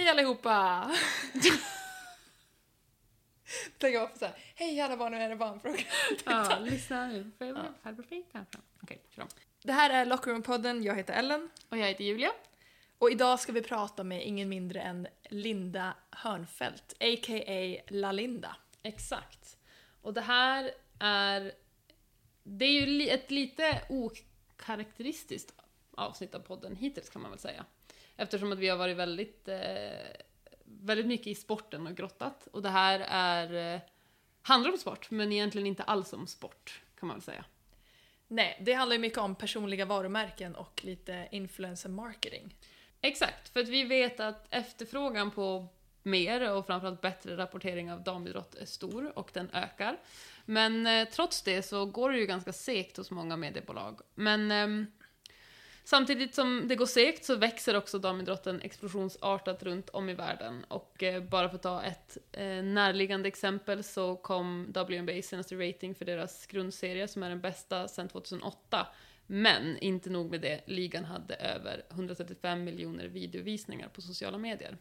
Hej allihopa! Tänk jag så här, hej alla barn, nu är det barnprogram. Ja, lyssna nu. Farbror fram? Okej, kör om. Det här är Lockroom-podden, jag heter Ellen. Och jag heter Julia. Och idag ska vi prata med ingen mindre än Linda Hörnfeldt, a.k.a. La Linda. Exakt. Och det här är... Det är ju ett lite okaraktäristiskt avsnitt av podden hittills kan man väl säga. Eftersom att vi har varit väldigt, eh, väldigt mycket i sporten och grottat. Och det här är, eh, handlar om sport, men egentligen inte alls om sport, kan man väl säga. Nej, det handlar ju mycket om personliga varumärken och lite influencer marketing. Exakt, för att vi vet att efterfrågan på mer och framförallt bättre rapportering av damidrott är stor och den ökar. Men eh, trots det så går det ju ganska segt hos många mediebolag. Men ehm, samtidigt som det går segt så växer också damidrotten explosionsartat runt om i världen. Och eh, bara för att ta ett eh, närliggande exempel så kom WNBA senaste rating för deras grundserie som är den bästa sedan 2008. Men inte nog med det, ligan hade över 135 miljoner videovisningar på sociala medier.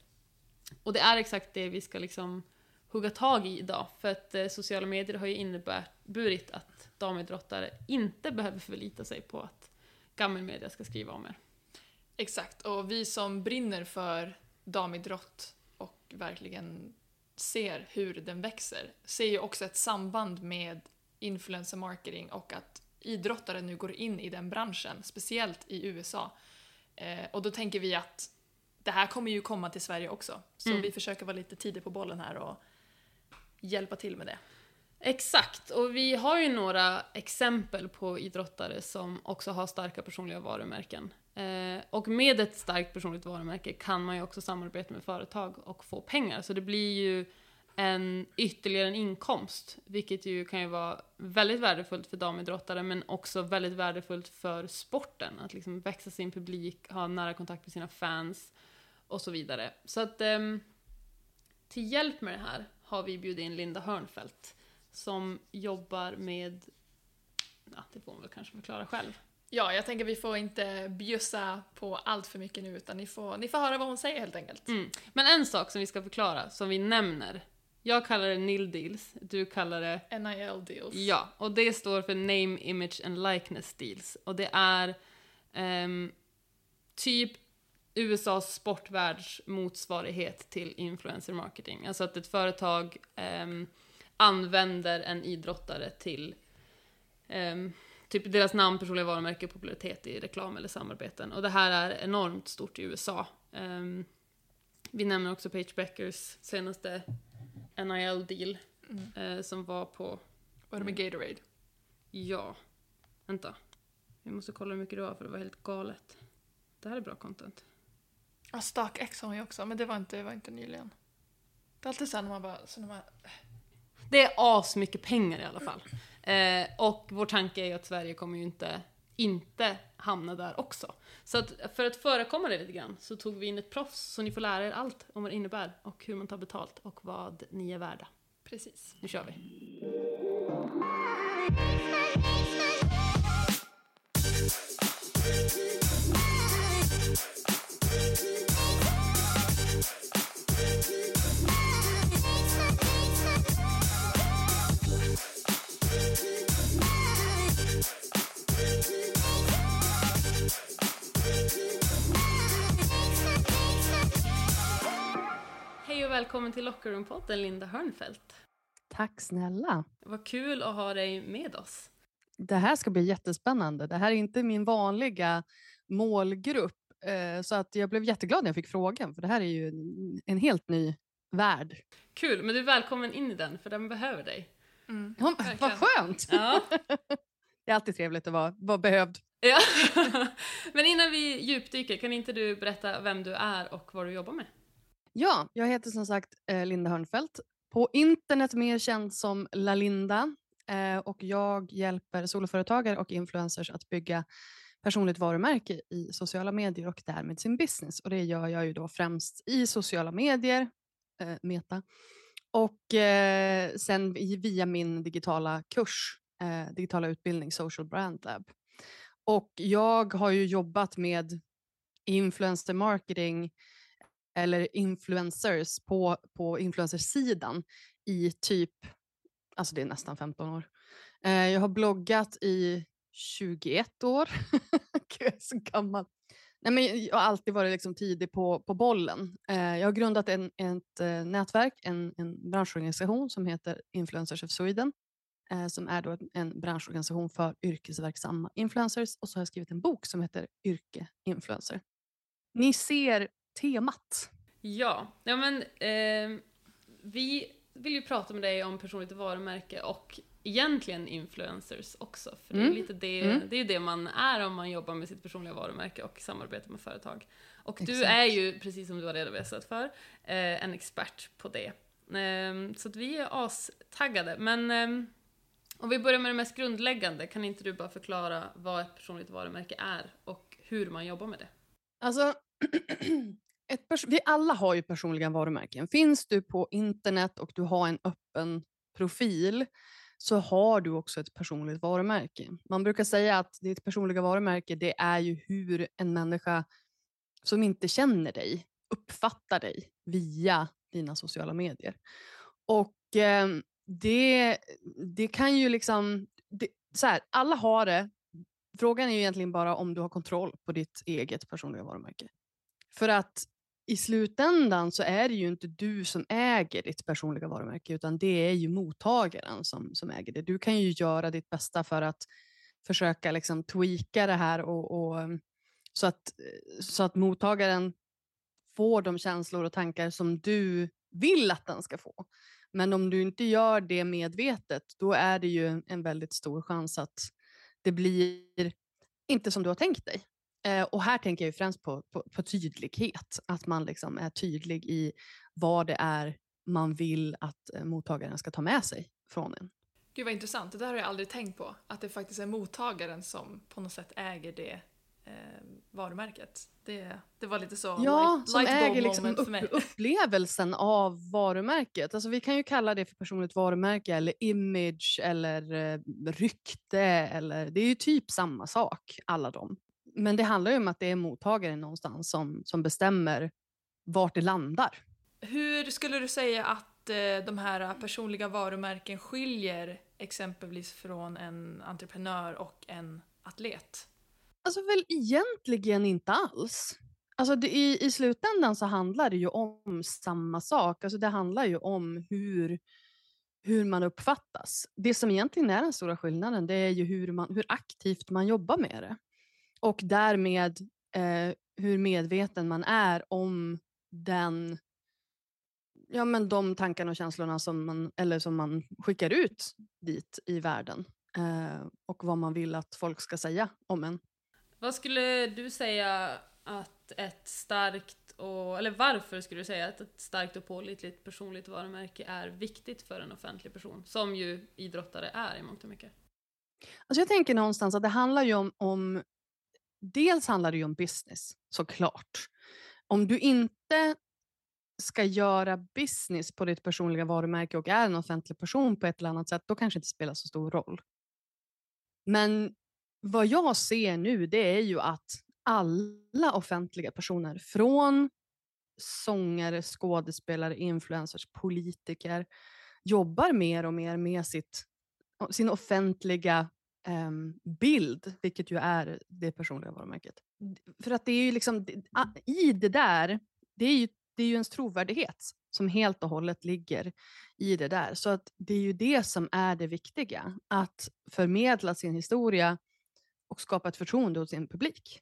Och det är exakt det vi ska liksom hugga tag i idag, för att eh, sociala medier har ju inneburit att damidrottare inte behöver förlita sig på att gammelmedia ska skriva om er. Exakt, och vi som brinner för damidrott och verkligen ser hur den växer, ser ju också ett samband med influencer marketing och att idrottare nu går in i den branschen, speciellt i USA. Eh, och då tänker vi att det här kommer ju komma till Sverige också, så Mm. vi försöker vara lite tidigt på bollen här och hjälpa till med det. Exakt, och vi har ju några exempel på idrottare som också har starka personliga varumärken. Eh, och med ett starkt personligt varumärke kan man ju också samarbeta med företag och få pengar, så det blir ju en ytterligare en inkomst, vilket ju kan ju vara väldigt värdefullt för damidrottare, men också väldigt värdefullt för sporten. Att liksom växa sin publik, ha nära kontakt med sina fans och så vidare. Så att eh, till hjälp med det här har vi bjudit in Linda Hörnfeldt som jobbar med, ja det får hon väl kanske förklara själv. Ja, jag tänker vi får inte bjussa på allt för mycket nu utan ni får, ni får höra vad hon säger helt enkelt. Mm. Men en sak som vi ska förklara, som vi nämner, jag kallar det nil deals, du kallar det NIL deals. Ja, och det står för Name, Image and Likeness Deals. Och det är ehm, typ USAs sportvärlds motsvarighet till influencer marketing. Alltså att ett företag ehm, använder en idrottare till ehm, typ deras namn, personliga varumärke, popularitet i reklam eller samarbeten. Och det här är enormt stort i USA. Ehm, vi nämner också Page Beckers senaste NIL-deal Mm. eh, som var på Var det med Gatorade? Ja. Vänta. Vi måste kolla hur mycket det var för det var helt galet. Det här är bra content. Ja, StockX har hon ju också, men det var inte, det var inte nyligen. Det är alltid så när man bara... Så när man, Det är as mycket pengar i alla fall. Eh, och vår tanke är ju att Sverige kommer ju inte, inte hamna där också. Så att för att förekomma det lite grann så tog vi in ett proffs så ni får lära er allt om vad det innebär och hur man tar betalt och vad ni är värda. precis. Nu kör vi. Hej och välkommen till Lockerroom-podden Linda Hörnfeldt. Tack snälla. Vad kul att ha dig med oss. Det här ska bli jättespännande. Det här är inte min vanliga målgrupp. eh, Så att jag blev jätteglad när jag fick frågan, för det här är ju en, helt ny värld. Kul, men du är välkommen in i den för den behöver dig. Mm. Ja, vad skönt! Ja. Det är alltid trevligt att vara, vara behövd. ja. Men innan vi djupdyker, kan inte du berätta vem du är och vad du jobbar med? Ja, jag heter som sagt eh, Linda Hörnfeldt. På internet mer känd som Lalinda. Eh, och jag hjälper soloföretagare och influencers att bygga personligt varumärke i sociala medier och därmed sin business. Och det gör jag ju då främst i sociala medier, eh, Meta, och eh, sen via min digitala kurs, eh, digitala utbildning Social Brand Lab. Och jag har ju jobbat med influencer marketing eller influencers på, på influencersidan i typ, alltså det är nästan 15 år. Eh, jag har bloggat i 21 år. Gud, jag är så gammal. Nej, men jag har alltid varit liksom tidig på, på bollen. Eh, jag har grundat en, ett eh, nätverk, en, en branschorganisation som heter Influencers of Sweden eh, som är då en branschorganisation för yrkesverksamma influencers och så har jag skrivit en bok som heter Yrke influencer. Ni ser temat. Ja, ja men eh, vi vill ju prata med dig om personligt varumärke och egentligen influencers också. För det är, Mm. lite det, Mm. det är ju det man är om man jobbar med sitt personliga varumärke och samarbetar med företag. Och du Exakt. är ju, precis som du har redovisat för, eh, en expert på det. Eh, så att vi är astaggade. Men eh, om vi börjar med det mest grundläggande, kan inte du bara förklara vad ett personligt varumärke är och hur man jobbar med det? Alltså, vi alla har ju personliga varumärken. Finns du på internet och du har en öppen profil så har du också ett personligt varumärke. Man brukar säga att ditt personliga varumärke det är ju hur en människa som inte känner dig uppfattar dig via dina sociala medier. Och eh, det, det kan ju liksom... Det, så här, alla har det. Frågan är ju egentligen bara om du har kontroll på ditt eget personliga varumärke. För att i slutändan så är det ju inte du som äger ditt personliga varumärke utan det är ju mottagaren som, som äger det. Du kan ju göra ditt bästa för att försöka liksom tweaka det här och, och, ehm, så, att, så att mottagaren får de känslor och tankar som du vill att den ska få. Men om du inte gör det medvetet då är det ju en väldigt stor chans att det blir inte som du har tänkt dig. Eh, och här tänker jag ju främst på, på, på tydlighet. Att man liksom är tydlig i vad det är man vill att eh, mottagaren ska ta med sig från en. Gud vad intressant, det där har jag aldrig tänkt på. Att det faktiskt är mottagaren som på något sätt äger det eh, varumärket. Det, det var lite så Ja, light, som light äger liksom upp, upplevelsen av varumärket. Alltså vi kan ju kalla det för personligt varumärke eller image eller eh, rykte. Eller, det är ju typ samma sak, alla de. Men det handlar ju om att det är mottagaren någonstans som, som bestämmer vart det landar. Hur skulle du säga att eh, de här personliga varumärken skiljer exempelvis från en entreprenör och en atlet? Alltså väl egentligen inte alls. Alltså det, i, I slutändan så handlar det ju om samma sak. Alltså det handlar ju om hur, hur man uppfattas. Det som egentligen är den stora skillnaden det är ju hur, man, hur aktivt man jobbar med det. Och därmed eh, hur medveten man är om den, ja, men de tankarna och känslorna som man, eller som man skickar ut dit i världen. Eh, och vad man vill att folk ska säga om en. Vad skulle du säga att ett starkt och, eller varför skulle du säga att ett starkt och pålitligt personligt varumärke är viktigt för en offentlig person? Som ju idrottare är i mångt och mycket. Alltså jag tänker någonstans att det handlar ju om, om dels handlar det ju om business, såklart. Om du inte ska göra business på ditt personliga varumärke och är en offentlig person på ett eller annat sätt, då kanske det inte spelar så stor roll. Men vad jag ser nu, det är ju att alla offentliga personer, från sångare, skådespelare, influencers, politiker, jobbar mer och mer med sitt, sin offentliga Ehm, bild, vilket ju är det personliga varumärket. För att det är ju liksom, i det där, det är ju, det är ju ens trovärdighet som helt och hållet ligger i det där. Så att det är ju det som är det viktiga, att förmedla sin historia och skapa ett förtroende hos sin publik.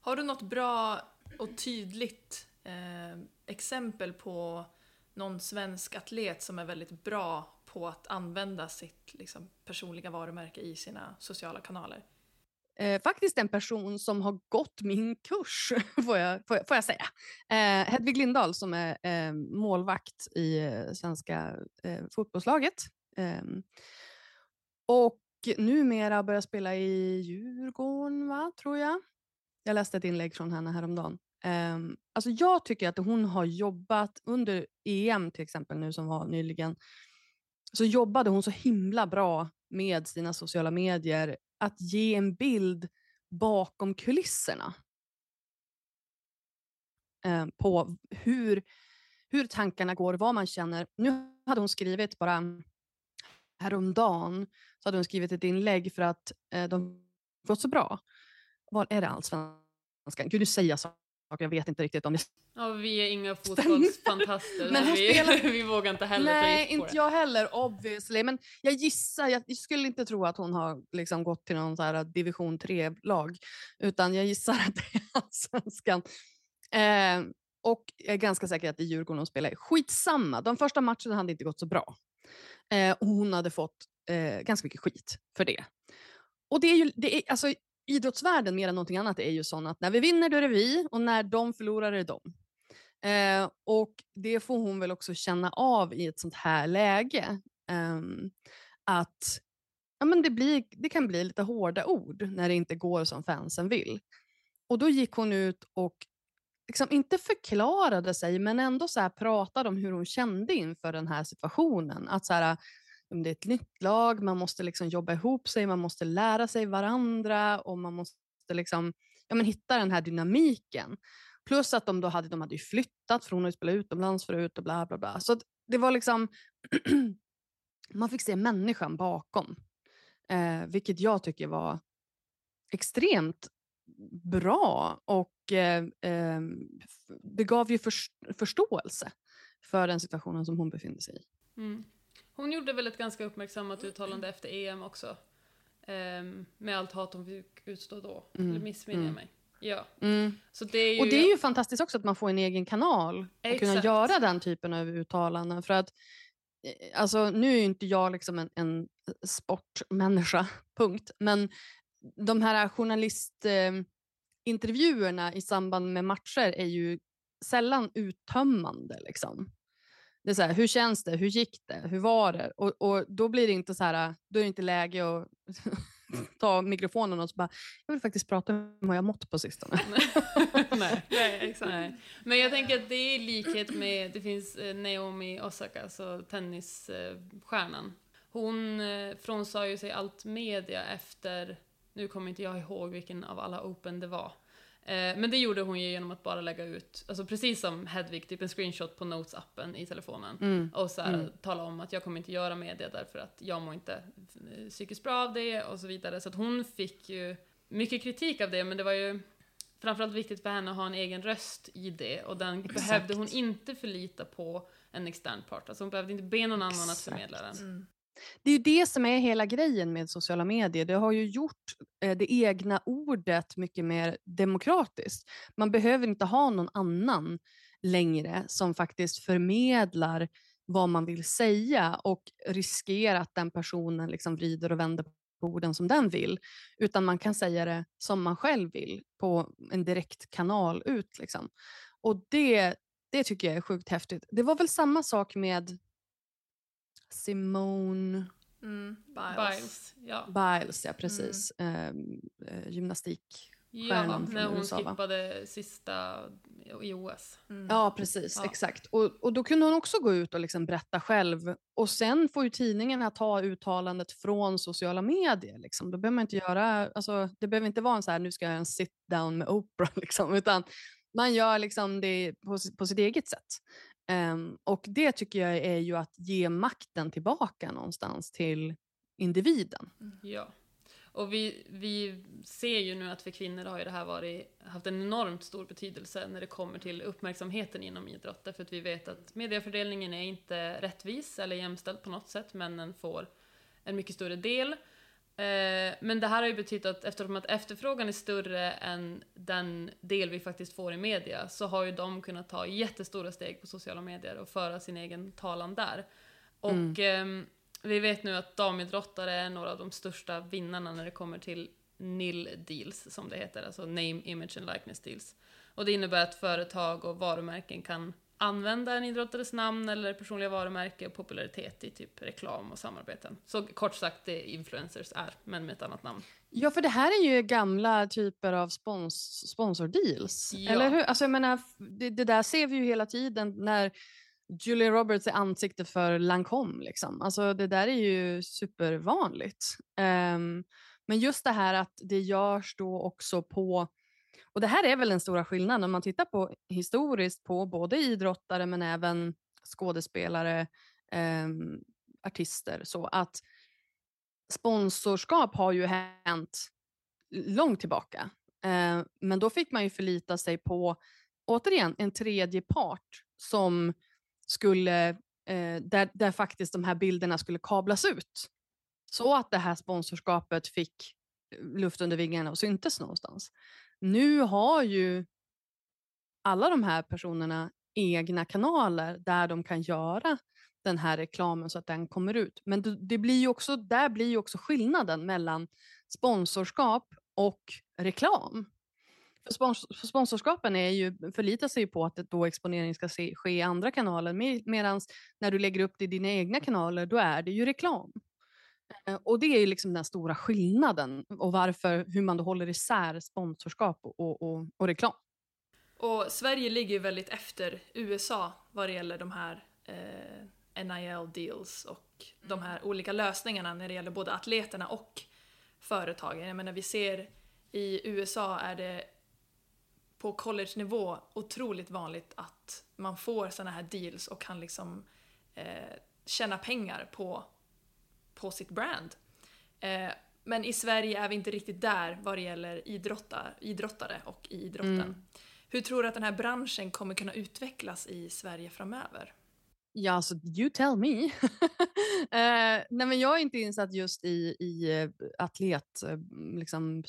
Har du något bra och tydligt eh, exempel på någon svensk atlet som är väldigt bra på att använda sitt liksom, personliga varumärke i sina sociala kanaler? Eh, faktiskt en person som har gått min kurs, får jag, får jag, får jag säga. Eh, Hedvig Lindahl som är eh, målvakt i eh, svenska eh, fotbollslaget. Eh, och numera börjar spela i Djurgården, va, tror jag. Jag läste ett inlägg från henne häromdagen. Um, alltså jag tycker att hon har jobbat under EM till exempel nu som var nyligen. Så jobbade hon så himla bra med sina sociala medier att ge en bild bakom kulisserna. eh, på hur, hur tankarna går, vad man känner. Nu hade hon skrivit bara häromdagen så hade hon skrivit ett inlägg för att eh, de gått så bra. Vad är det allsvenskan? Gud, nu säger jag saker jag vet inte riktigt om det Ja, vi är inga fotbollsfantaster. Men vi, spelar- vi vågar inte heller ta Nej, gift på inte det. jag heller obviously. Men jag gissar, jag, jag skulle inte tro att hon har liksom gått till någon så här division 3-lag. Utan jag gissar att det är allsvenskan. Eh, och jag är ganska säker att det är Djurgården hon spelar i. Skitsamma, de första matcherna hade inte gått så bra. Eh, och hon hade fått eh, ganska mycket skit för det. Och det är ju, det är, alltså, idrottsvärlden mer än någonting annat är ju sån att när vi vinner då är det vi och när de förlorar är det de. Eh, och det får hon väl också känna av i ett sånt här läge. Eh, att ja, men det, blir, det kan bli lite hårda ord när det inte går som fansen vill. Och då gick hon ut och liksom inte förklarade sig men ändå så här pratade om hur hon kände inför den här situationen. Att så här, det är ett nytt lag, man måste liksom jobba ihop sig, man måste lära sig varandra och man måste liksom, ja, men hitta den här dynamiken. Plus att de då hade, de hade flyttat för hon hade spelat utomlands förut och bla bla bla. Så att det var liksom, man fick se människan bakom. Eh, vilket jag tycker var extremt bra och eh, eh, det gav ju för, förståelse för den situationen som hon befinner sig i. Mm. Hon gjorde väl ett ganska uppmärksammat uttalande efter EM också. Ehm, med allt hat hon fick utstå då. Mm, Eller missminner jag mm. mig? Ja. Så det är ju... Och det är ju fantastiskt också att man får en egen kanal och kunna göra den typen av uttalanden. För att, eh, alltså, nu är ju inte jag liksom en, en sportmänniska, punkt. Men de här journalistintervjuerna eh, i samband med matcher är ju sällan uttömmande. Liksom. Det är så här, hur känns det? Hur gick det? Hur var det? Och, och då blir det inte så här, då är det inte läge att ta mikrofonen och så bara, jag vill faktiskt prata om hur jag har mått på sistone. Nej. Nej, exakt. Nej. Men jag tänker att det är i likhet med, det finns eh, Naomi Osaka, alltså tennisstjärnan. Hon eh, frånsade ju sig allt media efter, nu kommer inte jag ihåg vilken av alla Open det var. Eh, Men det gjorde hon ju genom att bara lägga ut, alltså precis som Hedvig, typ en screenshot på Notes-appen i telefonen. Mm. Och så här, Mm. tala om att jag kommer inte göra media därför att jag mår inte eh, psykiskt bra av det och så vidare. Så att hon fick ju mycket kritik av det, men det var ju framförallt viktigt för henne att ha en egen röst i det och den Exakt. behövde hon inte förlita på en extern part. Alltså hon behövde inte be någon annan att förmedla den. Mm. Det är ju det som är hela grejen med sociala medier. Det har ju gjort eh, det egna ordet mycket mer demokratiskt. Man behöver inte ha någon annan längre som faktiskt förmedlar vad man vill säga och riskera att den personen liksom vrider och vänder på orden som den vill. Utan man kan säga det som man själv vill på en direkt kanal ut. Liksom. Och det, det tycker jag är sjukt häftigt. Det var väl samma sak med Simone Mm. Biles. Biles, ja. Biles, ja precis. Ehm, eh, gymnastik. Ja, när hon USA, va? skippade sista i OS. Mm. Ja, precis. Ja. Exakt. Och, och då kunde hon också gå ut och liksom berätta själv. Och sen får ju tidningarna ta uttalandet från sociala medier. Liksom. Då behöver man inte göra, alltså, det behöver inte vara en så här, nu ska jag göra en sit down med Oprah. Liksom, utan man gör liksom det på, på sitt eget sätt. Um, och det tycker jag är ju att ge makten tillbaka någonstans till individen. Mm. Ja. Och vi, vi ser ju nu att för kvinnor har ju det här varit, haft en enormt stor betydelse när det kommer till uppmärksamheten inom idrott. Därför att vi vet att mediefördelningen är inte rättvis eller jämställd på något sätt. Männen får en mycket större del. Eh, Men det här har ju betytt att eftersom att efterfrågan är större än den del vi faktiskt får i media så har ju de kunnat ta jättestora steg på sociala medier och föra sin egen talan där. Och ehm, vi vet nu att damidrottare är några av de största vinnarna när det kommer till NIL deals som det heter, alltså name, image and likeness deals. Och det innebär att företag och varumärken kan använda en idrottares namn eller personliga varumärke och popularitet i typ reklam och samarbeten. Så kort sagt det influencers är, men med ett annat namn. Ja, för det här är ju gamla typer av spons sponsordeals. Ja. Eller hur? Alltså, jag menar, det, det där ser vi ju hela tiden när Julia Roberts är ansikte för Lancome. Liksom. Alltså, det där är ju supervanligt. Ehm, men just det här att det görs då också på och det här är väl den stora skillnaden om man tittar på historiskt på både idrottare men även skådespelare, eh, artister. Så att sponsorskap har ju hänt långt tillbaka. Eh, men då fick man ju förlita sig på, återigen, en tredje part som skulle, eh, där, där faktiskt de här bilderna skulle kablas ut. Så att det här sponsorskapet fick eh, luft under vingarna och syntes någonstans. Nu har ju alla de här personerna egna kanaler där de kan göra den här reklamen så att den kommer ut. Men det, blir ju också, där blir ju också skillnaden mellan sponsorskap och reklam. För spons sponsorskapen är ju, förlitar sig på att då exponering ska se, ske i andra kanaler med, medan när du lägger upp det i dina egna kanaler då är det ju reklam. Eh, och det är ju liksom den stora skillnaden och varför, hur man då håller isär sponsorskap och, och, och reklam. Och Sverige ligger ju väldigt efter USA vad det gäller de här eh, NIL deals och de här olika lösningarna när det gäller både atleterna och företagen. Jag menar vi ser i USA är det på college-nivå otroligt vanligt att man får sådana här deals och kan liksom eh, tjäna pengar på, på sitt brand. Eh, men i Sverige är vi inte riktigt där vad det gäller idrottar, idrottare och i idrotten. Mm. Hur tror du att den här branschen kommer kunna utvecklas i Sverige framöver? Ja, alltså you tell me. eh, nej, men jag är inte insatt just i, i eh, atlet, eh, liksom,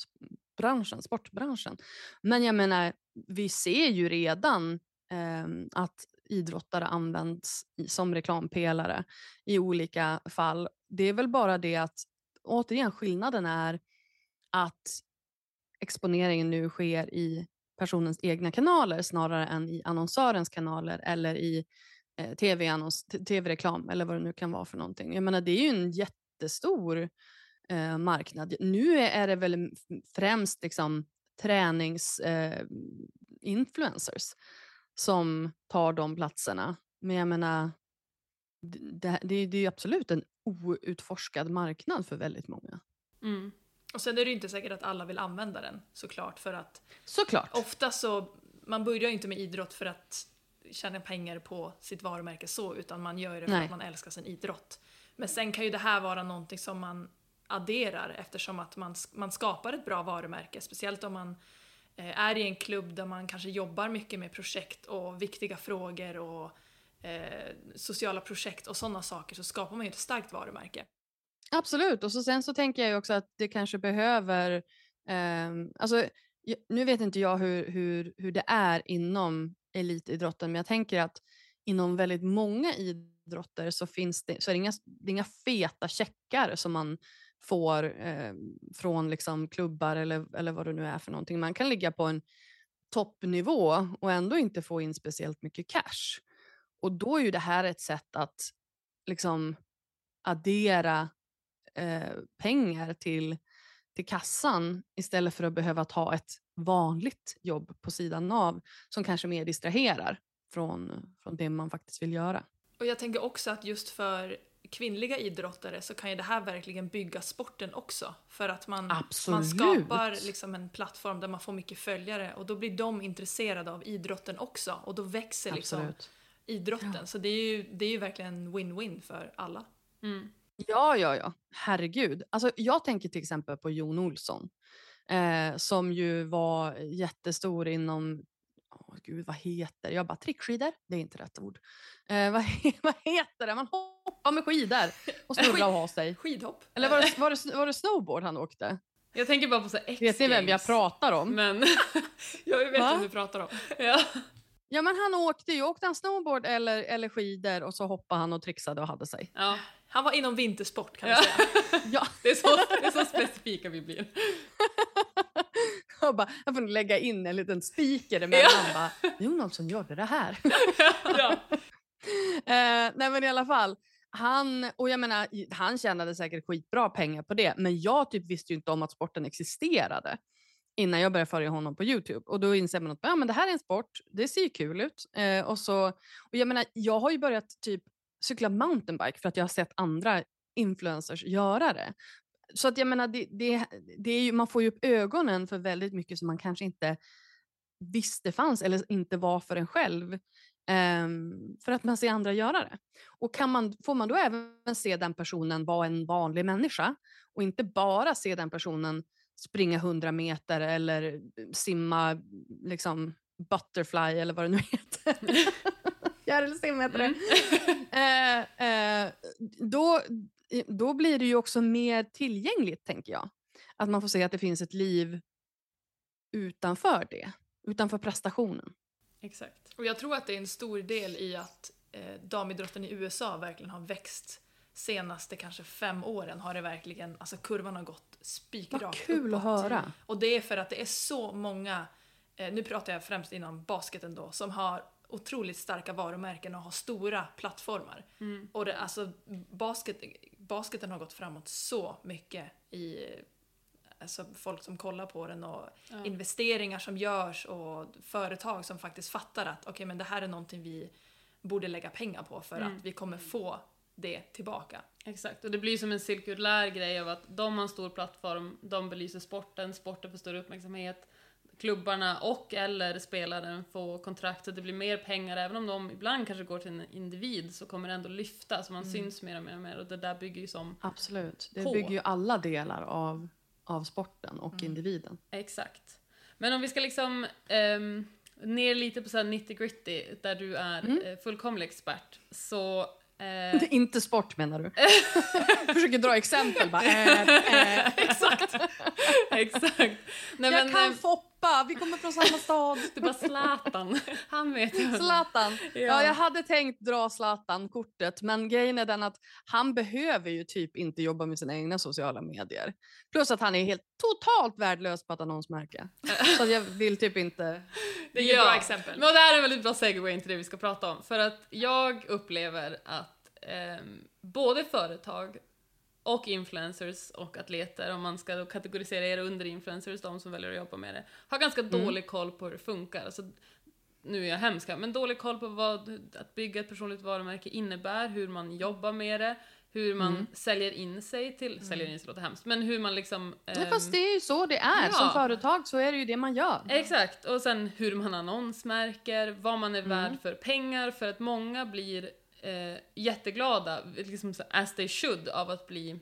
branschen, sportbranschen. Men jag menar, vi ser ju redan eh, att idrottare används som reklampelare i olika fall. Det är väl bara det att återigen skillnaden är att exponeringen nu sker i personens egna kanaler snarare än i annonsörens kanaler eller i eh, tv-reklam eller vad det nu kan vara för någonting. Jag menar, det är ju en jättestor eh, marknad. Nu är det väl främst liksom träningsinfluencers eh, som tar de platserna. Men jag menar, det, det, det är absolut en outforskad marknad för väldigt många. Mm. Och sen är det ju inte säkert att alla vill använda den såklart för att såklart. ofta så, man börjar ju inte med idrott för att tjäna pengar på sitt varumärke så utan man gör det för Nej. att man älskar sin idrott. Men sen kan ju det här vara någonting som man adderar eftersom att man, man skapar ett bra varumärke. Speciellt om man eh, är i en klubb där man kanske jobbar mycket med projekt och viktiga frågor och eh, sociala projekt och sådana saker så skapar man ju ett starkt varumärke. Absolut, och så sen så tänker jag också att det kanske behöver, eh, alltså nu vet inte jag hur, hur, hur det är inom elitidrotten, men jag tänker att inom väldigt många idrotter så, finns det, så är det inga, det är inga feta checkar som man får eh, från liksom klubbar eller, eller vad det nu är för någonting. Man kan ligga på en toppnivå och ändå inte få in speciellt mycket cash. Och då är ju det här ett sätt att liksom addera eh, pengar till, till kassan istället för att behöva ta ett vanligt jobb på sidan av som kanske mer distraherar från, från det man faktiskt vill göra. Och jag tänker också att just för kvinnliga idrottare så kan ju det här verkligen bygga sporten också. För att man, man skapar liksom en plattform där man får mycket följare och då blir de intresserade av idrotten också och då växer liksom idrotten. Ja. Så det är, ju, det är ju verkligen win-win för alla. Mm. Ja, ja, ja. Herregud. Alltså, jag tänker till exempel på Jon Olsson eh, som ju var jättestor inom oh, gud, vad heter Jag bara trickskidor, det är inte rätt ord. Eh, vad, vad heter det? Man hoppar med skidor och snurrar och har sig. Skidhopp. Eller var det, var, det, var det snowboard han åkte? Jag tänker bara på så X Vet ni vem jag pratar om? Men jag vet vem du pratar om. Ja. Ja men han åkte ju, åkte han snowboard eller, eller skidor och så hoppade han och trixade och hade sig. Ja. Han var inom vintersport kan vi säga. ja. det, är så, det är så specifika vi blir. jag, bara, jag får lägga in en liten speaker emellan. Ja. Bara, Jonas som gjorde det här. ja. eh, nej men i alla fall. Han, och jag menar, han tjänade säkert skitbra pengar på det, men jag typ visste ju inte om att sporten existerade innan jag började följa honom på Youtube. Och då inser man att ja, men det här är en sport, det ser ju kul ut. Eh, och så, och jag menar, jag har ju börjat typ cykla mountainbike för att jag har sett andra influencers göra det. Så att jag menar, det, det, det är ju, man får ju upp ögonen för väldigt mycket som man kanske inte visste fanns eller inte var för en själv. Um, för att man ser andra göra det. Och kan man, får man då även se den personen vara en vanlig människa och inte bara se den personen springa 100 meter eller simma liksom butterfly eller vad det nu heter. Fjärilsim heter det. eh, eh, då, då blir det ju också mer tillgängligt, tänker jag. Att man får se att det finns ett liv utanför det, utanför prestationen. Exakt. Och jag tror att det är en stor del i att eh, damidrotten i USA verkligen har växt senaste kanske fem åren har det verkligen, alltså kurvan har gått spikrakt Vad kul uppåt. att höra. Och det är för att det är så många, eh, nu pratar jag främst inom basketen då, som har otroligt starka varumärken och har stora plattformar. Mm. Och det, alltså basket, basketen har gått framåt så mycket i alltså, folk som kollar på den och Ja. investeringar som görs och företag som faktiskt fattar att okej men det här är någonting vi borde lägga pengar på för Mm. att vi kommer få det tillbaka. Exakt, och det blir som en cirkulär grej av att de har en stor plattform, de belyser sporten, sporten får större uppmärksamhet, klubbarna och eller spelaren får kontrakt så det blir mer pengar, även om de ibland kanske går till en individ så kommer det ändå lyfta, så man syns mer och mer och mer och det där bygger ju som Absolut. Det På. bygger ju alla delar av, av sporten och Mm. individen. Exakt. Men om vi ska liksom ehm, ner lite på så här nitty gritty där du är Mm. eh, fullkomlig expert så eh, Inte sport menar du? Försöker dra exempel bara. Eh, eh. Exakt. Exakt. Nej, jag men, kan eh, Foppa, vi kommer från samma stad. Du bara Zlatan. Han vet ju. Zlatan. Ja. Ja. jag hade tänkt dra Zlatan-kortet men grejen är den att han behöver ju typ inte jobba med sina egna sociala medier. Plus att han är helt totalt värdelös på ett annonsmärke. Så att jag vill typ inte... Det är ju ett bra exempel. Men det här är en väldigt bra segway till det vi ska prata om. För att jag upplever att ehm, både företag och influencers och atleter, om man ska då kategorisera er under influencers, de som väljer att jobba med det, har ganska dålig koll på hur det funkar. Alltså, nu är jag hemsk här, men dålig koll på vad att bygga ett personligt varumärke innebär, hur man jobbar med det, hur man Mm. säljer in sig till, säljer in sig låter hemskt, men hur man liksom... Ja, ehm, fast det är ju så det är. ja. Som företag så är det ju det man gör. Exakt, och sen hur man annonsmärker, vad man är Mm. värd för pengar, för att många blir eh, jätteglada, liksom as they should, av att bli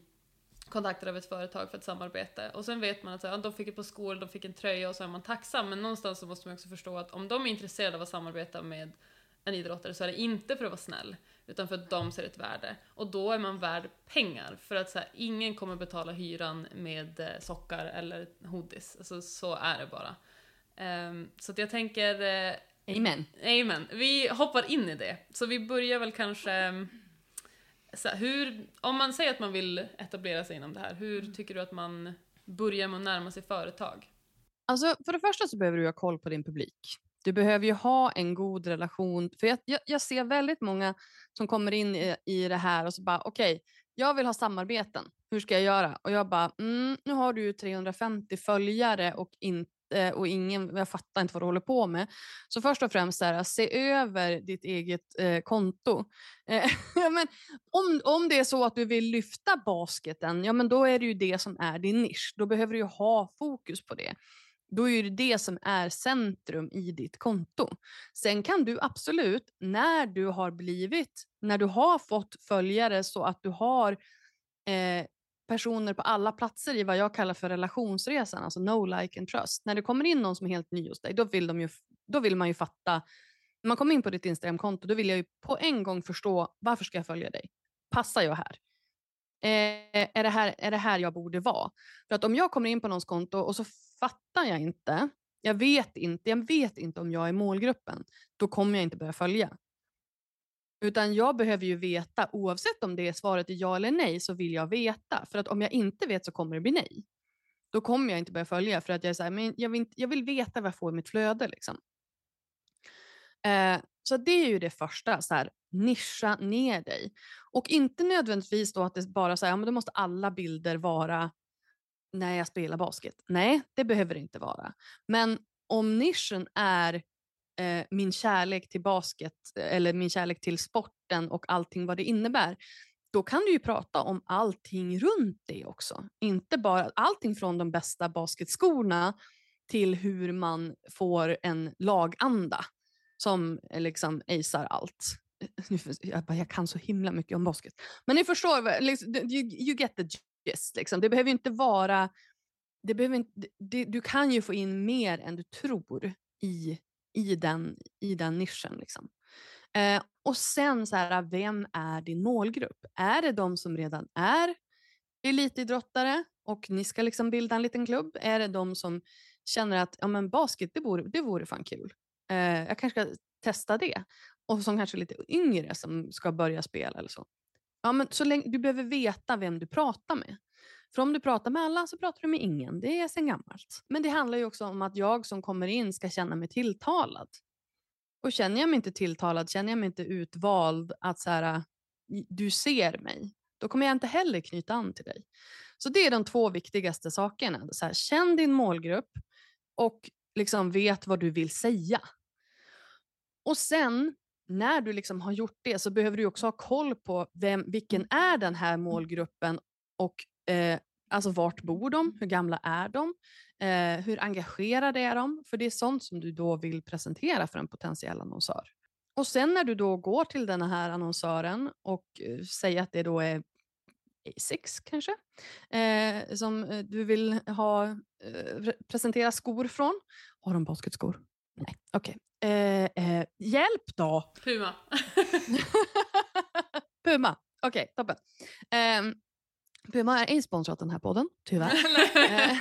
kontaktade av ett företag för ett samarbete. Och sen vet man att så, här, de fick ett par skor, de fick en tröja och så är man tacksam, men någonstans så måste man också förstå att om de är intresserade av att samarbeta med en idrottare så är det inte för att vara snäll, utan för att de ser ett värde. Och då är man värd pengar, för att så här, ingen kommer betala hyran med eh, sockar eller hoodies. Alltså, så är det bara. Um, så att jag tänker, eh, Amen. amen, vi hoppar in i det. Så vi börjar väl kanske, ehm, så hur, om man säger att man vill etablera sig inom det här, hur tycker du att man börjar med att närma sig företag? Alltså, för det första så behöver du ha koll på din publik. Du behöver ju ha en god relation. För jag, jag, jag ser väldigt många som kommer in i, i det här och så bara okej, jag vill ha samarbeten. Hur ska jag göra? Och jag bara, mm, nu har du ju 350 följare och inte Eh, och ingen, jag fattar inte vad du håller på med. Så först och främst, här, se över ditt eget eh, konto. Eh, men om, om det är så att du vill lyfta basketen, ja men då är det ju det som är din nisch. Då behöver du ju ha fokus på det då är det det som är centrum i ditt konto. Sen kan du absolut, när du har blivit, när du har fått följare så att du har eh, personer på alla platser i vad jag kallar för relationsresan, alltså no like and trust. När det kommer in någon som är helt ny hos dig, då vill, de ju, då vill man ju fatta, när man kommer in på ditt Instagramkonto, då vill jag ju på en gång förstå, varför ska jag följa dig? Passar jag här? Eh, är, det här är det här jag borde vara? För att om jag kommer in på någons konto och så fattar jag inte, jag vet inte, jag vet inte om jag är målgruppen, då kommer jag inte börja följa. Utan jag behöver ju veta, oavsett om det är svaret är ja eller nej, så vill jag veta. För att om jag inte vet så kommer det bli nej. Då kommer jag inte börja följa för att jag är så här, men jag vill, inte, jag vill veta vad jag får i mitt flöde. Liksom. Eh, så det är ju det första, så här, nischa ner dig. Och inte nödvändigtvis då att det bara så här, ja, men då måste alla bilder vara när jag spelar basket. Nej, det behöver det inte vara. Men om nischen är eh, min kärlek till basket eh, eller min kärlek till sporten och allting vad det innebär, då kan du ju prata om allting runt det också. Inte bara allting från de bästa basketskorna till hur man får en laganda som eh, liksom acear allt. Jag, bara, jag kan så himla mycket om basket. Men ni förstår, liksom, you, you get the gist. Liksom. Det behöver ju inte vara... Det behöver inte, det, du kan ju få in mer än du tror i, i, den, i den nischen. Liksom. Eh, och sen, så här, vem är din målgrupp? Är det de som redan är elitidrottare och ni ska liksom bilda en liten klubb? Är det de som känner att ja, men basket, det vore, det vore fan kul. Eh, jag kanske ska testa det. Och som kanske är lite yngre som ska börja spela eller så. Ja, men så länge, du behöver veta vem du pratar med. För om du pratar med alla så pratar du med ingen. Det är sedan gammalt. Men det handlar ju också om att jag som kommer in ska känna mig tilltalad. Och känner jag mig inte tilltalad, känner jag mig inte utvald att så här, du ser mig, då kommer jag inte heller knyta an till dig. Så det är de två viktigaste sakerna. Så här, känn din målgrupp och liksom vet vad du vill säga. Och sen när du liksom har gjort det så behöver du också ha koll på vem, vilken är den här målgruppen och eh, alltså vart bor de, hur gamla är de, eh, hur engagerade är de? För det är sånt som du då vill presentera för en potentiell annonsör. Och sen när du då går till den här annonsören och eh, säger att det då är Asics kanske, eh, som eh, du vill ha eh, re- presentera skor från. Har de basketskor? Nej, okej. Eh, eh, hjälp då! Puma. Puma. Okej, toppen. Puma är ej sponsrat den här podden, tyvärr.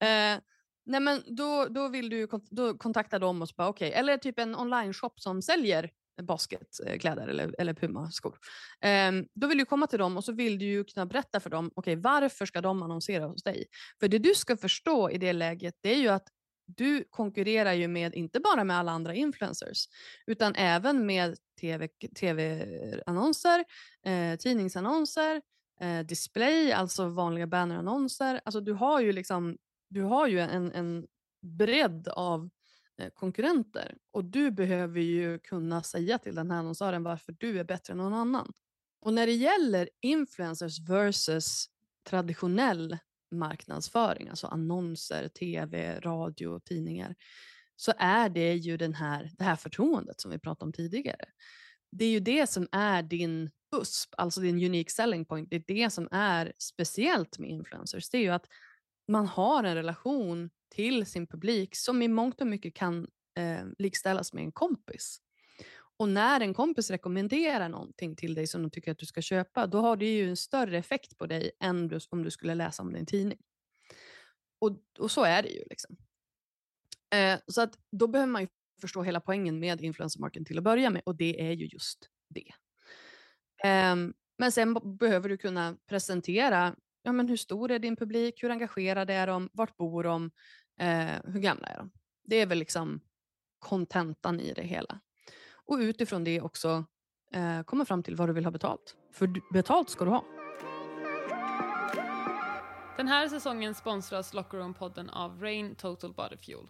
Eh, eh, nej men då, då vill du kont- då kontakta dem och bara okej, eller typ en online-shop som säljer basketkläder eller, eller Puma-skor. Ehm, då vill du komma till dem och så vill du kunna berätta för dem, okej varför ska de annonsera hos dig? För det du ska förstå i det läget, det är ju att du konkurrerar ju med, inte bara med alla andra influencers, utan även med TV, tv-annonser, eh, tidningsannonser, eh, display, alltså vanliga bannerannonser. Alltså du har ju, liksom, du har ju en, en bredd av eh, konkurrenter och du behöver ju kunna säga till den här annonsören varför du är bättre än någon annan. Och när det gäller influencers versus traditionell marknadsföring, alltså annonser, tv, radio, tidningar, så är det ju den här, det här förtroendet som vi pratade om tidigare. Det är ju det som är din USP, alltså din unique selling point. Det är det som är speciellt med influencers. Det är ju att man har en relation till sin publik som i mångt och mycket kan eh, likställas med en kompis. Och när en kompis rekommenderar någonting till dig som de tycker att du ska köpa, då har det ju en större effekt på dig än du, om du skulle läsa om det i en tidning. Och, och så är det ju. liksom. Eh, så att då behöver man ju förstå hela poängen med influencer marketing till att börja med och det är ju just det. Um, men sen behöver du kunna presentera ja, men hur stor är din publik, hur engagerade är de, vart bor de, eh, hur gamla är de? Det är väl liksom kontentan i det hela. Och utifrån det också eh, komma fram till vad du vill ha betalt. För betalt ska du ha. Den här säsongen sponsras Locker Room-podden av Rain Total Body Fuel.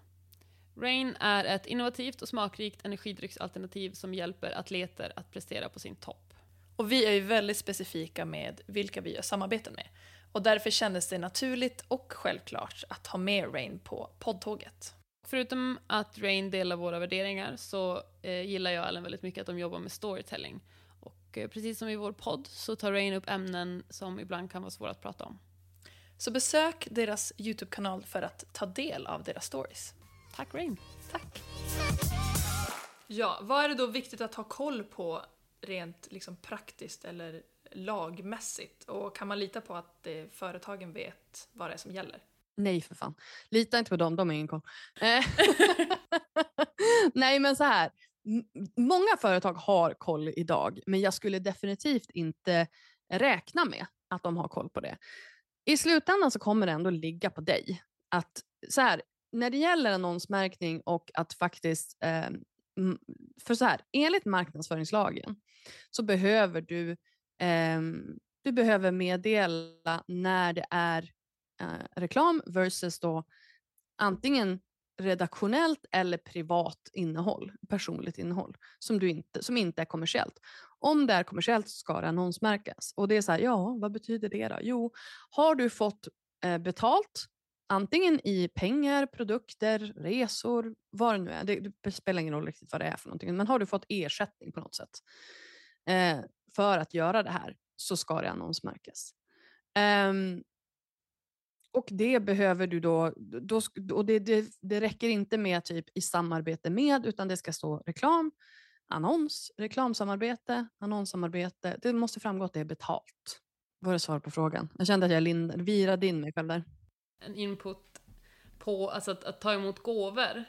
Rain är ett innovativt och smakrikt energidrycksalternativ som hjälper atleter att prestera på sin topp. Och vi är ju väldigt specifika med vilka vi gör samarbeten med. Och därför kändes det naturligt och självklart att ha med Rain på poddtåget. Förutom att Rain delar våra värderingar så eh, gillar jag Ellen väldigt mycket att de jobbar med storytelling. Och eh, precis som i vår podd så tar Rain upp ämnen som ibland kan vara svåra att prata om. Så besök deras YouTube-kanal för att ta del av deras stories. Tack Rain! Tack! Ja, vad är det då viktigt att ha koll på rent liksom praktiskt eller lagmässigt? Och kan man lita på att eh, företagen vet vad det är som gäller? Nej för fan. Lita inte på dem, de har ingen koll. Eh, Nej men så här. M- Många företag har koll idag, men jag skulle definitivt inte räkna med att de har koll på det. I slutändan så kommer det ändå ligga på dig. Att så här, när det gäller annonsmärkning och att faktiskt, eh, för så här, enligt marknadsföringslagen så behöver du, eh, du behöver meddela när det är eh, reklam versus då antingen redaktionellt eller privat innehåll, personligt innehåll som, du inte, som inte är kommersiellt. Om det är kommersiellt så ska det annonsmärkas. Och det är så här, ja, vad betyder det då? Jo, har du fått eh, betalt antingen i pengar, produkter, resor, vad det nu är. Det, det spelar ingen roll riktigt vad det är för någonting. Men har du fått ersättning på något sätt eh, för att göra det här så ska det annonsmärkas. Um, och det behöver du då, då och det, det, det räcker inte med typ i samarbete med, utan det ska stå reklam, annons, reklamsamarbete, annonssamarbete. Det måste framgå att det är betalt. Var det svar på frågan? Jag kände att jag lind, virade in mig själv där. En input på alltså att, att ta emot gåvor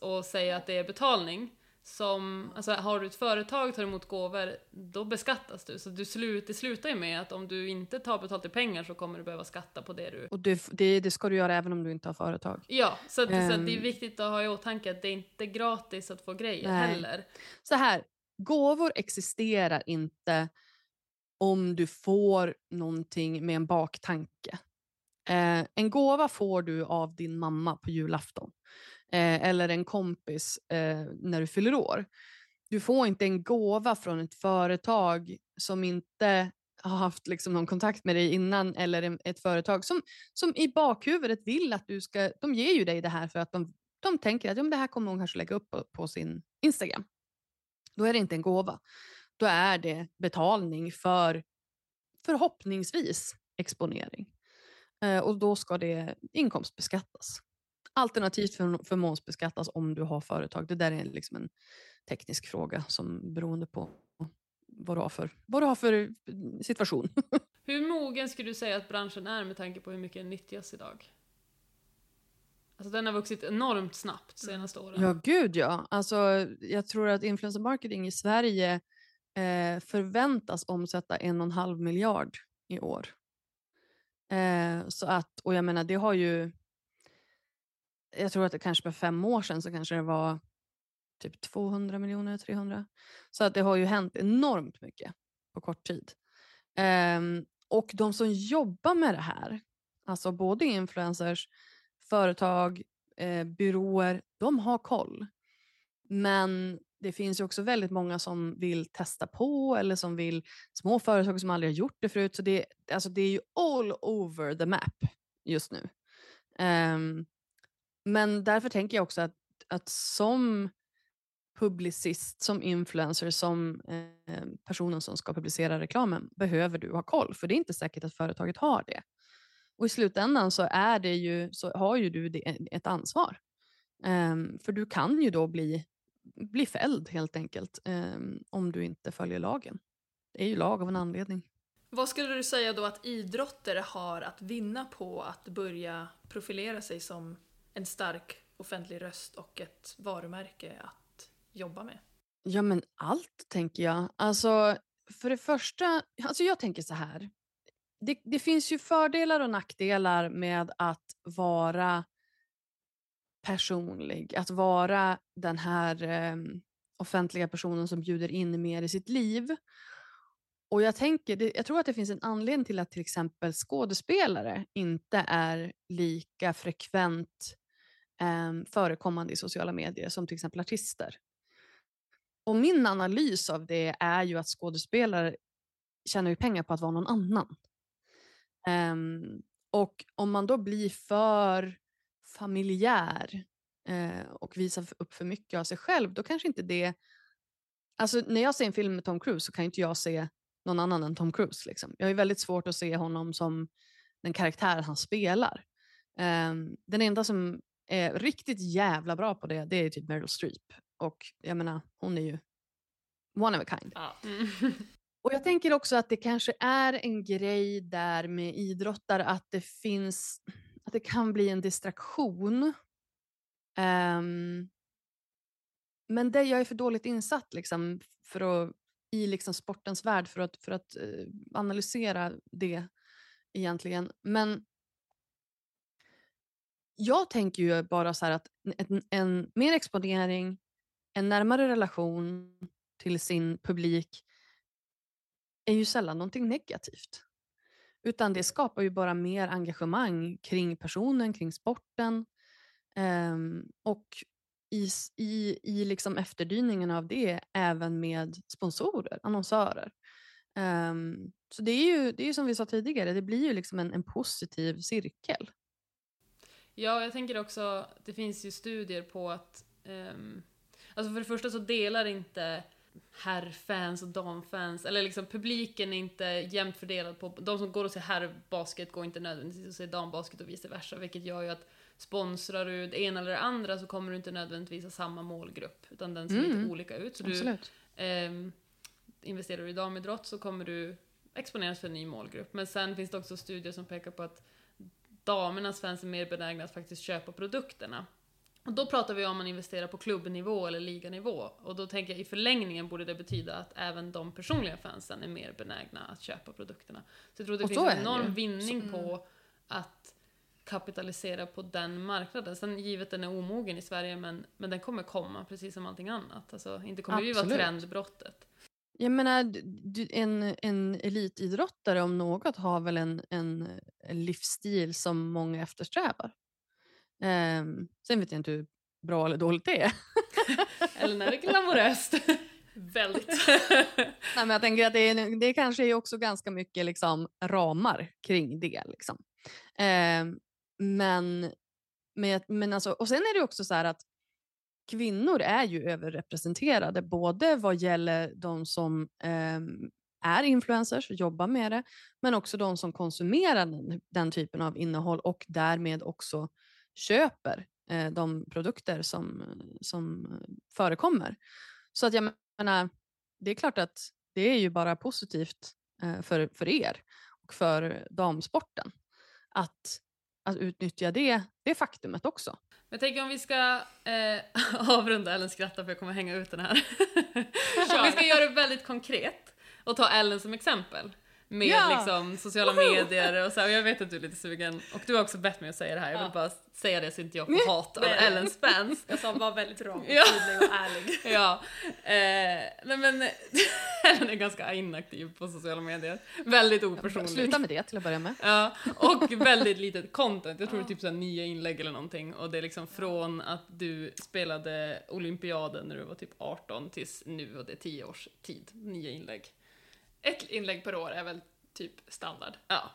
och säga att det är betalning som, alltså har du ett företag och tar emot gåvor, då beskattas du. Så du slut, det slutar ju med att om du inte tar betalt i pengar så kommer du behöva skatta på det du... Och det, det, det ska du göra även om du inte har företag. Ja, så, att, um, så att det är ehm. viktigt att ha i åtanke att det är inte gratis att få grejer nej. heller. Så här, gåvor existerar inte om du får någonting med en baktanke. Eh, en gåva får du av din mamma på julafton eh, eller en kompis eh, när du fyller år. Du får inte en gåva från ett företag som inte har haft liksom någon kontakt med dig innan eller en, ett företag som, som i bakhuvudet vill att du ska, de ger ju dig det här för att de, de tänker att ja, det här kommer hon kanske lägga upp på, på sin Instagram. Då är det inte en gåva. Då är det betalning för förhoppningsvis exponering. Eh, och då ska det inkomstbeskattas. Alternativt för, förmånsbeskattas om du har företag. Det där är liksom en teknisk fråga som beroende på vad du har för, vad du har för situation. hur mogen skulle du säga att branschen är med tanke på hur mycket den nyttjas idag? Alltså den har vuxit enormt snabbt de senaste åren. Ja, gud ja. Alltså, jag tror att influencer marketing i Sverige eh, förväntas omsätta en och en halv miljard i år. Eh, så att, och jag menar, det har ju jag tror att det kanske för fem år sedan så kanske det var typ 200 miljoner, 300. Så att det har ju hänt enormt mycket på kort tid. Eh, och de som jobbar med det här, alltså både influencers, företag, eh, byråer, de har koll. Men det finns ju också väldigt många som vill testa på eller som vill, små företag som aldrig har gjort det förut. Så det, alltså det är ju all over the map just nu. Um, men därför tänker jag också att, att som publicist, som influencer, som eh, personen som ska publicera reklamen behöver du ha koll, för det är inte säkert att företaget har det. Och i slutändan så, är det ju, så har ju du det, ett ansvar. Um, för du kan ju då bli, bli fälld helt enkelt um, om du inte följer lagen. Det är ju lag av en anledning. Vad skulle du säga då att idrottare har att vinna på att börja profilera sig som en stark offentlig röst och ett varumärke att jobba med? Ja men allt tänker jag. Alltså för det första, alltså jag tänker så här. Det, det finns ju fördelar och nackdelar med att vara personlig, att vara den här eh, offentliga personen som bjuder in mer i sitt liv. Och jag, tänker, jag tror att det finns en anledning till att till exempel skådespelare inte är lika frekvent eh, förekommande i sociala medier som till exempel artister. Och min analys av det är ju att skådespelare tjänar ju pengar på att vara någon annan. Um, och om man då blir för familjär uh, och visar upp för mycket av sig själv, då kanske inte det... Alltså när jag ser en film med Tom Cruise så kan inte jag se någon annan än Tom Cruise. Liksom. Jag har väldigt svårt att se honom som den karaktär han spelar. Um, den enda som är riktigt jävla bra på det, det är typ Meryl Streep. Och jag menar, hon är ju one of a kind. Ja. Och jag tänker också att det kanske är en grej där med idrottare att det finns, att det kan bli en distraktion. Um, men det, jag är för dåligt insatt liksom, för att, i liksom sportens värld för att, för att uh, analysera det egentligen. Men jag tänker ju bara så att en, en, mer exponering, en närmare relation till sin publik är ju sällan någonting negativt. Utan det skapar ju bara mer engagemang kring personen, kring sporten. Um, och i, i, i liksom efterdyningen av det även med sponsorer, annonsörer. Um, så det är ju det är som vi sa tidigare, det blir ju liksom en, en positiv cirkel. Ja, jag tänker också, det finns ju studier på att, um, alltså för det första så delar inte herrfans och damfans, eller liksom publiken är inte jämnt fördelad på, de som går och ser herrbasket går inte nödvändigtvis och ser dambasket och vice versa, vilket gör ju att sponsrar du det ena eller det andra så kommer du inte nödvändigtvis ha samma målgrupp, utan den ser Mm. lite olika ut. Så du, Absolut. Ehm, investerar du i damidrott så kommer du exponeras för en ny målgrupp. Men sen finns det också studier som pekar på att damernas fans är mer benägna att faktiskt köpa produkterna. Och då pratar vi om man investerar på klubbnivå eller liganivå. Och då tänker jag i förlängningen borde det betyda att även de personliga fansen är mer benägna att köpa produkterna. Så jag tror det Och finns en det enorm ju. vinning Så- på att kapitalisera på den marknaden. Sen givet den är omogen i Sverige, men, men den kommer komma precis som allting annat. Alltså, inte kommer vi vara Absolut. trendbrottet. Jag menar, en, en elitidrottare om något har väl en, en livsstil som många eftersträvar. Ehm, sen vet jag inte hur bra eller dåligt det är. Eller när det är glamoröst. Väldigt. Nej, men jag tänker att det, är, det kanske är också ganska mycket liksom, ramar kring det. Liksom. Ehm, men, men, men alltså, och sen är det också så här att kvinnor är ju överrepresenterade både vad gäller de som ehm, är influencers och jobbar med det, men också de som konsumerar den, den typen av innehåll och därmed också köper eh, de produkter som, som förekommer. Så att jag menar, det är klart att det är ju bara positivt eh, för, för er och för damsporten att, att utnyttja det, det faktumet också. Jag tänker om vi ska eh, avrunda, Ellen skrattar för jag kommer hänga ut den här. om vi ska göra det väldigt konkret och ta Ellen som exempel. Med Ja! liksom sociala medier och så här, och jag vet att du är lite sugen och du har också bett mig att säga det här, jag vill Ja. bara säga det så inte jag får hat av. Ellens fans. Jag sa var väldigt rak, Ja. tydlig och ärlig. Ja, eh, nej men Ellen är ganska inaktiv på sociala medier. Väldigt opersonlig. Sluta med det till att börja med. Ja, och väldigt litet content. Jag tror det är typ så här nya inlägg eller någonting. Och det är liksom från att du spelade olympiaden när du var typ 18 tills nu och det är 10 års tid. Nya inlägg. Ett inlägg per år är väl typ standard. Ja.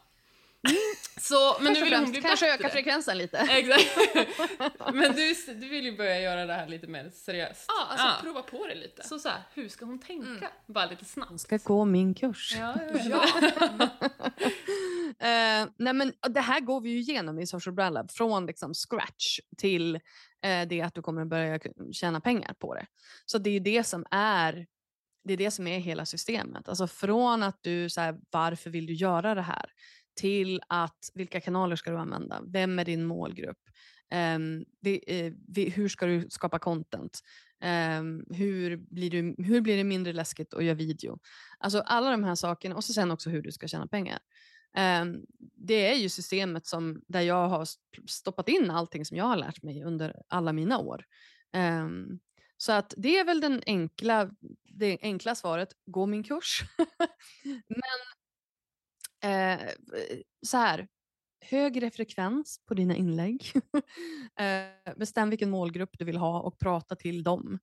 Så, men nu vill hon bli kanske bättre. öka frekvensen lite. Exakt. Men du, du vill ju börja göra det här lite mer seriöst. Ja, alltså Ja. prova på det lite. Så så här, hur ska hon tänka? Mm. Bara lite snabbt. ska gå min kurs. Ja. Ja, Eh, nej men, det här går vi ju igenom i Social Brand Lab, från liksom scratch till eh, det att du kommer börja tjäna pengar på det. Så det är ju det som är det är det som är hela systemet. Alltså från att du, så här, varför vill du göra det här? Till att, vilka kanaler ska du använda? Vem är din målgrupp? Ehm, um, det, uh, vi, hur ska du skapa content? Um, hur, blir du, hur blir det mindre läskigt att göra video? Alltså alla de här sakerna och så sen också hur du ska tjäna pengar. Um, det är ju systemet som, där jag har stoppat in allting som jag har lärt mig under alla mina år. Um, så att det är väl den enkla, det enkla svaret, gå min kurs. Men eh, så här, högre frekvens på dina inlägg. eh, bestäm vilken målgrupp du vill ha och prata till dem.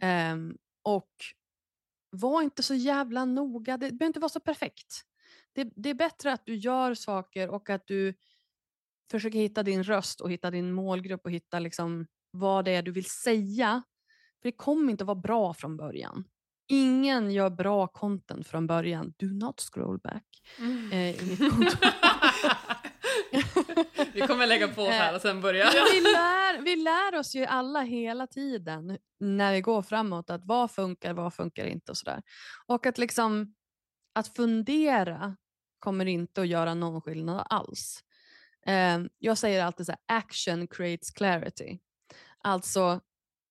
Eh, och var inte så jävla noga, det behöver inte vara så perfekt. Det, det är bättre att du gör saker och att du försöker hitta din röst och hitta din målgrupp och hitta liksom vad det är du vill säga. För det kommer inte att vara bra från början. Ingen gör bra content från början. Do not scroll back. Mm. Eh, i mitt konto. Vi kommer lägga på här och sen börja. vi, lär, vi lär oss ju alla hela tiden när vi går framåt att vad funkar, vad funkar inte och sådär. Och att liksom att fundera kommer inte att göra någon skillnad alls. Eh, jag säger alltid så här, action creates clarity. Alltså,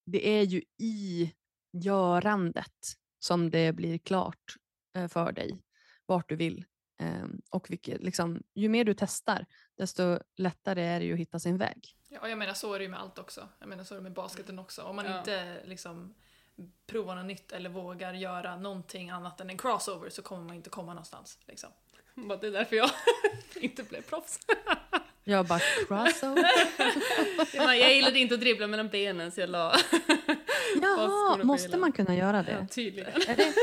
det är ju i görandet som det blir klart eh, för dig vart du vill. Eh, och vilket, liksom, ju mer du testar, desto lättare är det ju att hitta sin väg. Ja, jag menar så är det ju med allt också. Jag menar så är det med basketen också. Om man Ja. inte liksom provar något nytt eller vågar göra någonting annat än en crossover så kommer man inte komma någonstans. Liksom. Bara, Det är därför jag inte blev proffs. Jag bara crossover. Jag gillade inte att dribbla mellan benen så jag la... Jaha, måste man kunna göra Ja, det? tydligen. Är det,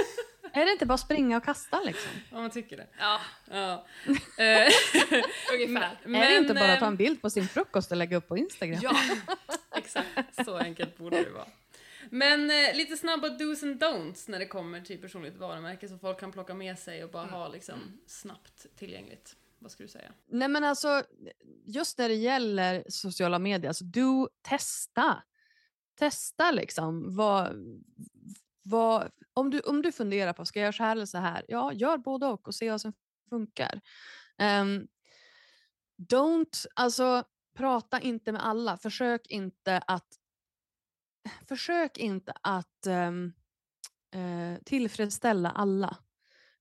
Är det inte bara springa och kasta liksom? Om man tycker det. Ja, Ja. Eh, ungefär. men, är det inte bara att ta eh, en bild på sin frukost och lägga upp på Instagram? Ja, Exakt, så enkelt borde det vara. Men eh, lite snabba dos and don'ts när det kommer till personligt varumärke så folk kan plocka med sig och bara ha liksom snabbt tillgängligt. Vad skulle du säga? Nej men alltså, just när det gäller sociala medier, alltså du testa. Testa liksom. Vad, vad, om, du, om du funderar på, ska jag göra så här eller så här? Ja, gör både och och se vad som funkar. Um, don't, alltså prata inte med alla. Försök inte att försök inte att um, uh, tillfredsställa alla.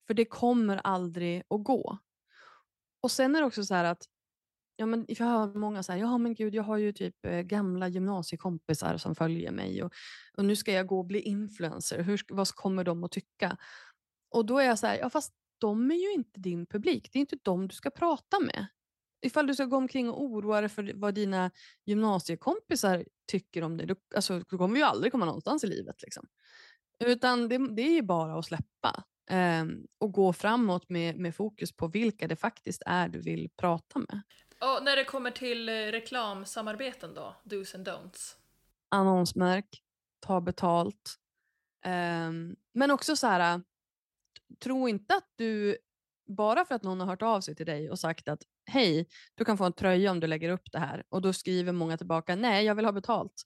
För det kommer aldrig att gå. Och sen är det också så här att Ja, men jag hör många säga, ja men gud, jag har ju typ eh, gamla gymnasiekompisar som följer mig och, och nu ska jag gå och bli influencer. Hur, vad kommer de att tycka? Och då är jag så här, ja fast de är ju inte din publik. Det är inte dem du ska prata med. Ifall du ska gå omkring och oroa dig för vad dina gymnasiekompisar tycker om dig, då, alltså, då kommer vi ju aldrig komma någonstans i livet. Liksom. Utan det, det är ju bara att släppa och gå framåt med, med fokus på vilka det faktiskt är du vill prata med. och när det kommer till eh, reklamsamarbeten då, dos and don'ts. annonsmärk, ta betalt. Ehm, men också så här, tro inte att du, bara för att någon har hört av sig till dig och sagt att hej, du kan få en tröja om du lägger upp det här och då skriver många tillbaka nej, jag vill ha betalt.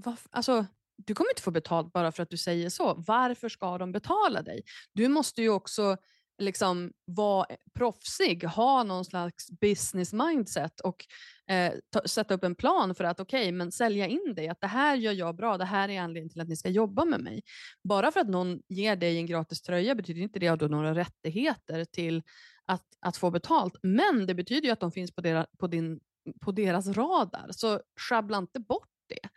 Varf- alltså, du kommer inte få betalt bara för att du säger så. Varför ska de betala dig? Du måste ju också liksom vara eh, proffsig, ha någon slags business mindset och eh, ta, sätta upp en plan för att okej, men sälja in dig att det här gör jag bra, det här är anledningen till att ni ska jobba med mig. Bara för att någon ger dig en gratis tröja betyder inte det att du har några rättigheter till att, att få betalt, men det betyder ju att de finns på, deras, på, din, på deras radar, så sjabbla inte bort det,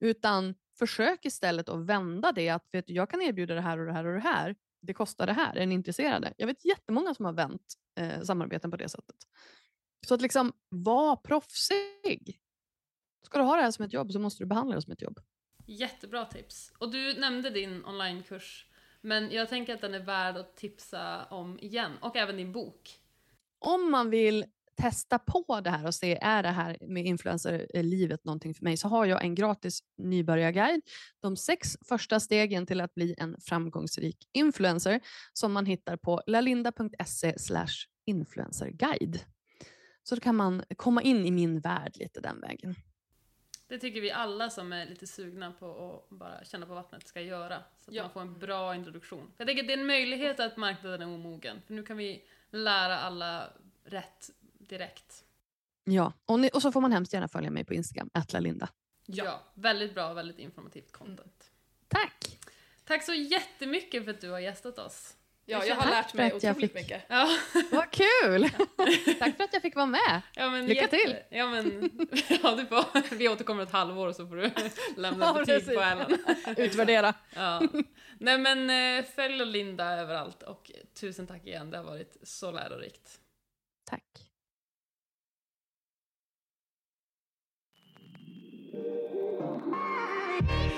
utan försök istället att vända det att vet du, jag kan erbjuda det här och det här och det här, det kostar det här, är ni intresserade? Jag vet jättemånga som har vänt eh, samarbeten på det sättet. Så att liksom var proffsig. Ska du ha det här som ett jobb så måste du behandla det som ett jobb. Jättebra tips. Och du nämnde din onlinekurs, men jag tänker att den är värd att tipsa om igen. Och även din bok. Om man vill testa på det här och se är det här med influencerlivet någonting för mig så har jag en gratis nybörjarguide. De sex första stegen till att bli en framgångsrik influencer som man hittar på lalinda.se influencerguide. Så då kan man komma in i min värld lite den vägen. Det tycker vi alla som är lite sugna på att bara känna på vattnet ska göra. Så att Ja. man får en bra introduktion. Jag tänker att det är en möjlighet att marknaden är omogen. För nu kan vi lära alla rätt direkt. Ja, och, ni, och så får man hemskt gärna följa mig på Instagram, @lalinda. Ja. väldigt bra och väldigt informativt content. Tack! Tack så jättemycket för att du har gästat oss. Ja, Jag har lärt mig otroligt fick- mycket. Ja, Vad kul! Tack för att jag fick vara med. ja men Lycka jätte- till. Ja men, ja du får, vi återkommer ett halvår så får du lämna Ja, betyg på Ellen. Utvärdera. Ja. Nej men eh, följ Linda överallt och tusen tack igen, det har varit så lärorikt. Tack. Bye.